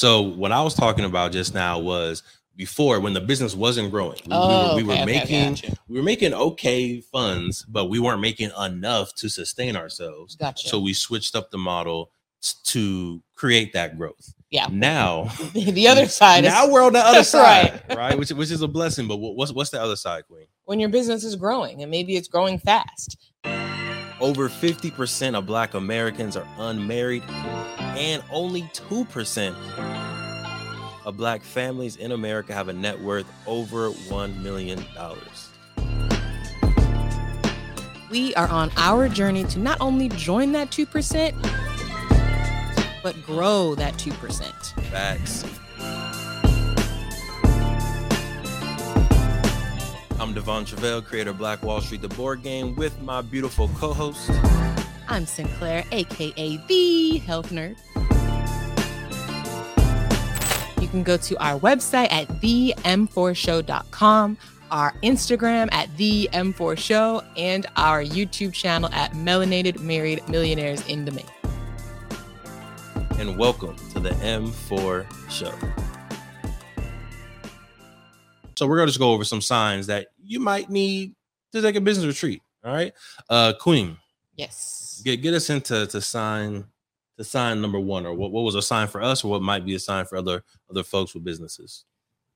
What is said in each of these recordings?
So what I was talking about just now was before when the business wasn't growing. We, Oh, we were, we okay, were okay, making gotcha. we were making okay funds, but we weren't making enough to sustain ourselves. Gotcha. So we switched up the model to create that growth. Yeah. Now, the other side is now we're on the other side, Right. right? Which which is a blessing. But what's what's the other side, Queen? when your business is growing and maybe it's growing fast. Over 50% of Black Americans are unmarried, and only 2% of Black families in America have a net worth over $1 million. We are on our journey to not only join that 2%, but grow that 2%. Facts. I'm De'Von Truvel, creator of Black Wall Street, the board game, with my beautiful co host. I'm Sinclair, aka the Health Nerd. You can go to our website at them4show.com, our Instagram at the M4 Show, and our YouTube channel at Melanated Married Millionaires in the Making. and welcome to the M4 show. So we're gonna just go over some signs that you might need to take a business retreat. All right, uh, Queen, Yes. get get us into to sign to sign number one, or what, what was a sign for us, or what might be a sign for other other folks with businesses.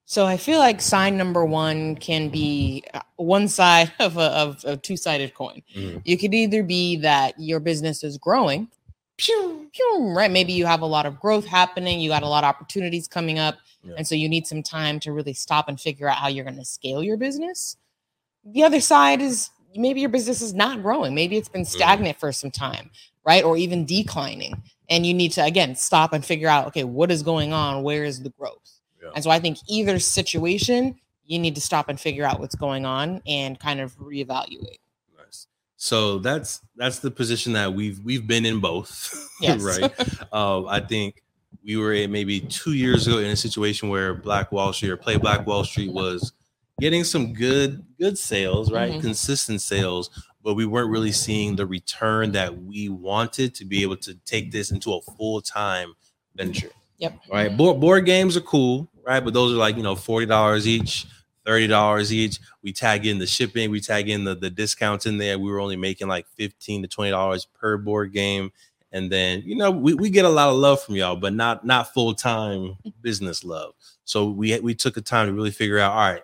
So I feel like sign number one can be uh, one side of a, of a two-sided coin. Mhm. You could either be that your business is growing, pew, pew, right? Maybe you have a lot of growth happening, you got a lot of opportunities coming up, Yeah. and so you need some time to really stop and figure out how you're going to scale your business. The other side is maybe your business is not growing, maybe it's been mm-hmm. stagnant for some time, right? Or even declining, and you need to again stop and figure out, okay, what is going on? Where is the growth? Yeah. And so I think either situation, you need to stop and figure out what's going on and kind of reevaluate. So that's that's the position that we've we've been in both, Yes. right? Uh, I think we were maybe two years ago in a situation where Black Wall Street or Play Black Wall Street was getting some good good sales, right? Mhm. Consistent sales, but we weren't really seeing the return that we wanted to be able to take this into a full time venture. Yep. Right. Board board games are cool, right? But those are like you know forty dollars each. Thirty dollars each. We tag in the shipping. We tag in the the discounts in there. We were only making like fifteen to twenty dollars per board game, and then you know we, we get a lot of love from y'all, but not not full time business love. So we we took the time to really figure out. All right,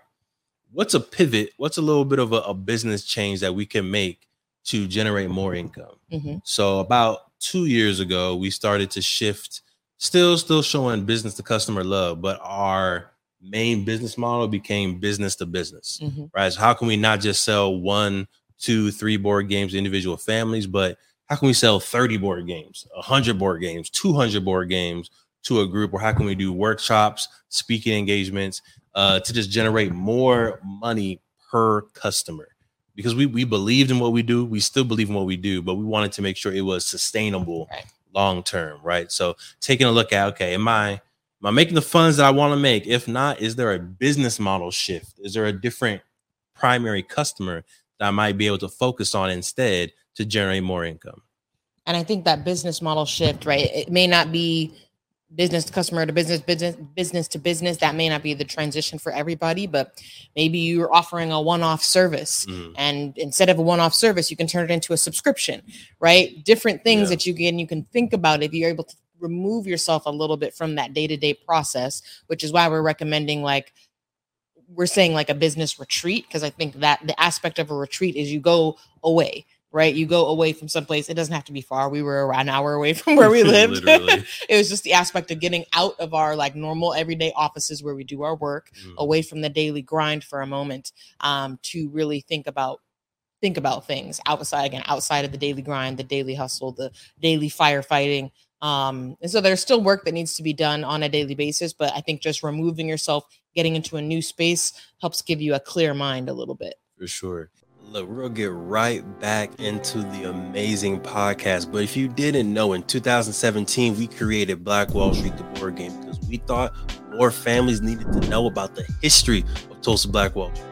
what's a pivot? What's a little bit of a, a business change that we can make to generate more income? Mhm. So about two years ago, we started to shift, still still showing business to customer love, but our main business model became business to business. Mhm. Right. So how can we not just sell one, two, three board games to individual families, but how can we sell 30 board games, 100 board games, 200 board games to a group? Or how can we do workshops, speaking engagements uh, to just generate more money per customer? Because we, we believed in what we do, we still believe in what we do, but we wanted to make sure it was sustainable Right. long term, right? So taking a look at okay, am I am I making the funds that I want to make? If not, is there a business model shift? Is there a different primary customer that I might be able to focus on instead to generate more income? And I think that business model shift, right? It may not be business to customer to business, business, business to business. That may not be the transition for everybody, but maybe you're offering a one-off service. Mhm. And instead of a one-off service, you can turn it into a subscription, right? Different things Yeah. that you can you can think about if you're able to remove yourself a little bit from that day-to-day process, which is why we're recommending like we're saying like a business retreat because I think that the aspect of a retreat is you go away, right? You go away from someplace. It doesn't have to be far. We were an hour away from where we lived. It was just the aspect of getting out of our like normal everyday offices where we do our work, Mhm. away from the daily grind for a moment, um, to really think about think about things outside again, outside of the daily grind, the daily hustle, the daily firefighting. Um, and so there's still work that needs to be done on a daily basis, but I think just removing yourself, getting into a new space helps give you a clear mind a little bit. For sure. Look, we'll get right back into the amazing podcast. But if you didn't know, in 2017, we created Black Wall Street, the board game, because we thought more families needed to know about the history of Tulsa Black Wall Street.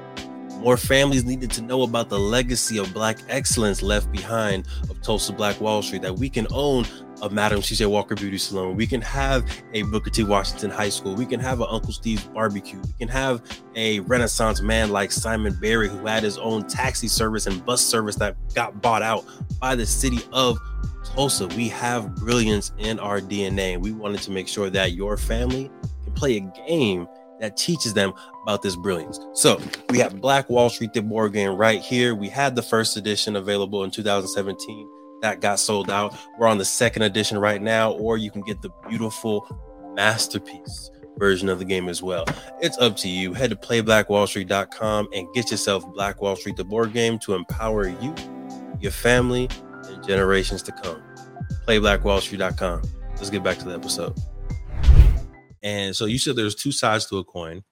More families needed to know about the legacy of Black excellence left behind of Tulsa Black Wall Street, that we can own a Madam CJ Walker Beauty Salon. We can have a Booker T. Washington High School. We can have an Uncle Steve's Barbecue. We can have a Renaissance man like Simon Berry, who had his own taxi service and bus service that got bought out by the city of Tulsa. We have brilliance in our DNA. We wanted to make sure that your family can play a game that teaches them about this brilliance. So we have Black Wall Street, the board game right here. We had the first edition available in 2017 that got sold out. We're on the second edition right now, or you can get the beautiful masterpiece version of the game as well. It's up to you. Head to playblackwallstreet.com and get yourself Black Wall Street, the board game to empower you, your family, and generations to come. Playblackwallstreet.com. Let's get back to the episode. And so you said there's two sides to a coin.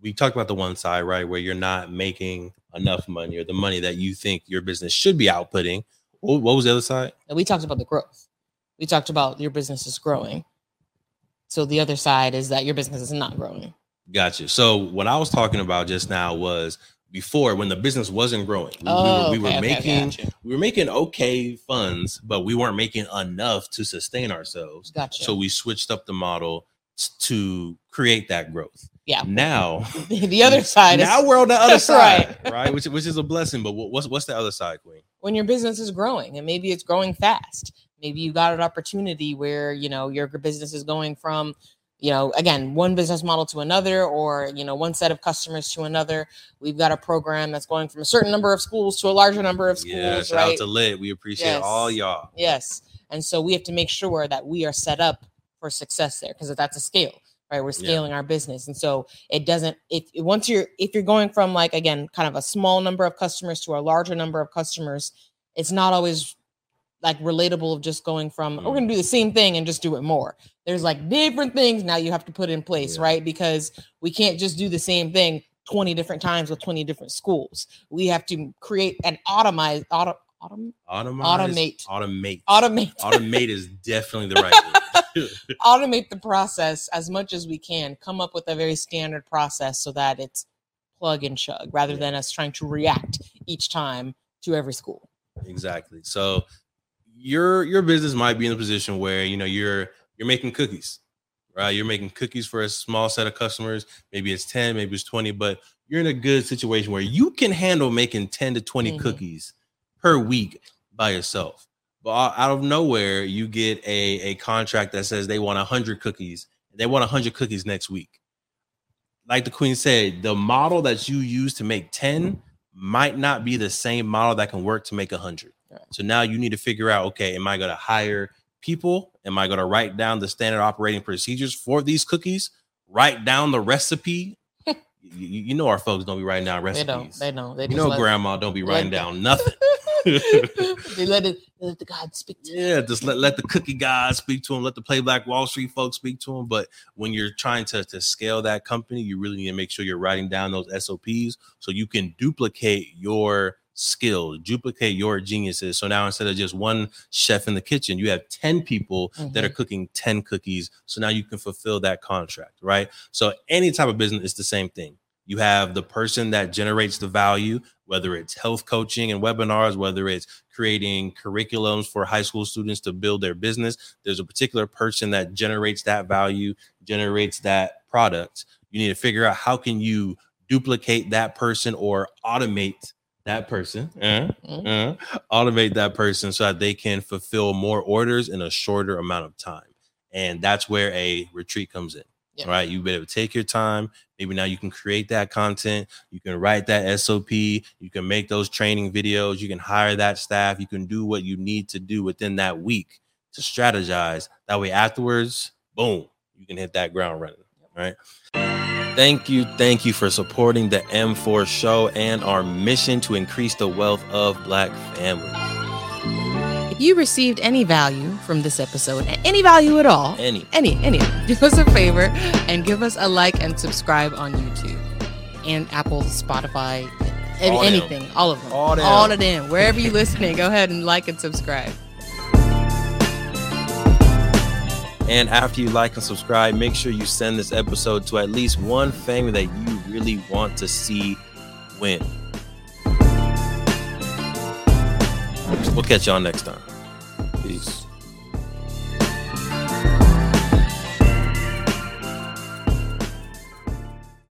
We talked about the one side, right, where you're not making enough money or the money that you think your business should be outputting. What, what was the other side? And we talked about the growth. We talked about your business is growing. So the other side is that your business is not growing. Gotcha. So what I was talking about just now was before when the business wasn't growing. We, Oh, we were, we okay, were okay, making gotcha. we were making okay funds, but we weren't making enough to sustain ourselves. Gotcha. So we switched up the model to create that growth. Yeah. Now, the other side is now we're on the other side, Right. right? Which which is a blessing. But what's what's the other side, Queen? when your business is growing and maybe it's growing fast maybe you got an opportunity where you know your business is going from you know again one business model to another or you know one set of customers to another we've got a program that's going from a certain number of schools to a larger number of schools Yeah, shout out to Lit. We appreciate Yes. all y'all. yes and so we have to make sure that we are set up for success there because that's a scale right we're Yeah. scaling our business and so it doesn't if once you're if you're going from like again kind of a small number of customers to a larger number of customers it's not always like relatable of just going from "Oh, we're Mm. going to do the same thing and just do it more there's like different things now you have to put in place Yeah. right because we can't just do the same thing 20 different times with 20 different schools we have to create an automate auto, autom, Automate. automate, automate automate is definitely the right word. automate the process as much as we can come up with a very standard process so that it's plug and chug rather Yeah. than us trying to react each time to every school exactly. So your your business might be in a position where you know you're you're making cookies, right? You're making cookies for a small set of customers. Maybe it's 10, maybe it's 20, but you're in a good situation where you can handle making 10 to 20 Mhm. cookies per week by yourself. But out of nowhere, you get a, a contract that says they want 100 cookies. They want 100 cookies next week. Like the queen said, the model that you use to make 10 might not be the same model that can work to make 100. Right. So now you need to figure out okay, am I going to hire people? Am I going to write down the standard operating procedures for these cookies? Write down the recipe. you, you- know our folks don't be writing down recipes they don't they don't they you know grandma don't be writing down nothing. they let it let the god speak to them. Yeah, just let, let the cookie guys speak to him, let the play black Wall Street folks speak to him. But when you're trying to, to scale that company, you really need to make sure you're writing down those SOPs so you can duplicate your skills, duplicate your geniuses. So now instead of just one chef in the kitchen, you have 10 people that are mm-hmm. cooking 10 cookies. So now you can fulfill that contract, right? So any type of business is the same thing. You have the person that generates the value, whether it's health coaching and webinars, whether it's creating curriculums for high school students to build their business. There's a particular person that generates that value, generates that product. You need to figure out how can you duplicate that person or automate that person, uh, Mhm. uh, automate that person so that they can fulfill more orders in a shorter amount of time. And that's where a retreat comes in. Yeah. All right. You better take your time. Maybe now you can create that content. You can write that SOP. You can make those training videos. You can hire that staff. You can do what you need to do within that week to strategize. That way, afterwards, boom, you can hit that ground running. Right. Thank you. Thank you for supporting the M4 show and our mission to increase the wealth of Black families. If you received any value from this episode any value at all Any. any any do us a favor and give us a like and subscribe on youtube and apple spotify All them. anything all of them All them. all of them wherever you're listening go ahead and like and subscribe And after you like and subscribe, make sure you send this episode to at least one family that you really want to see win. We'll catch y'all next time. Peace.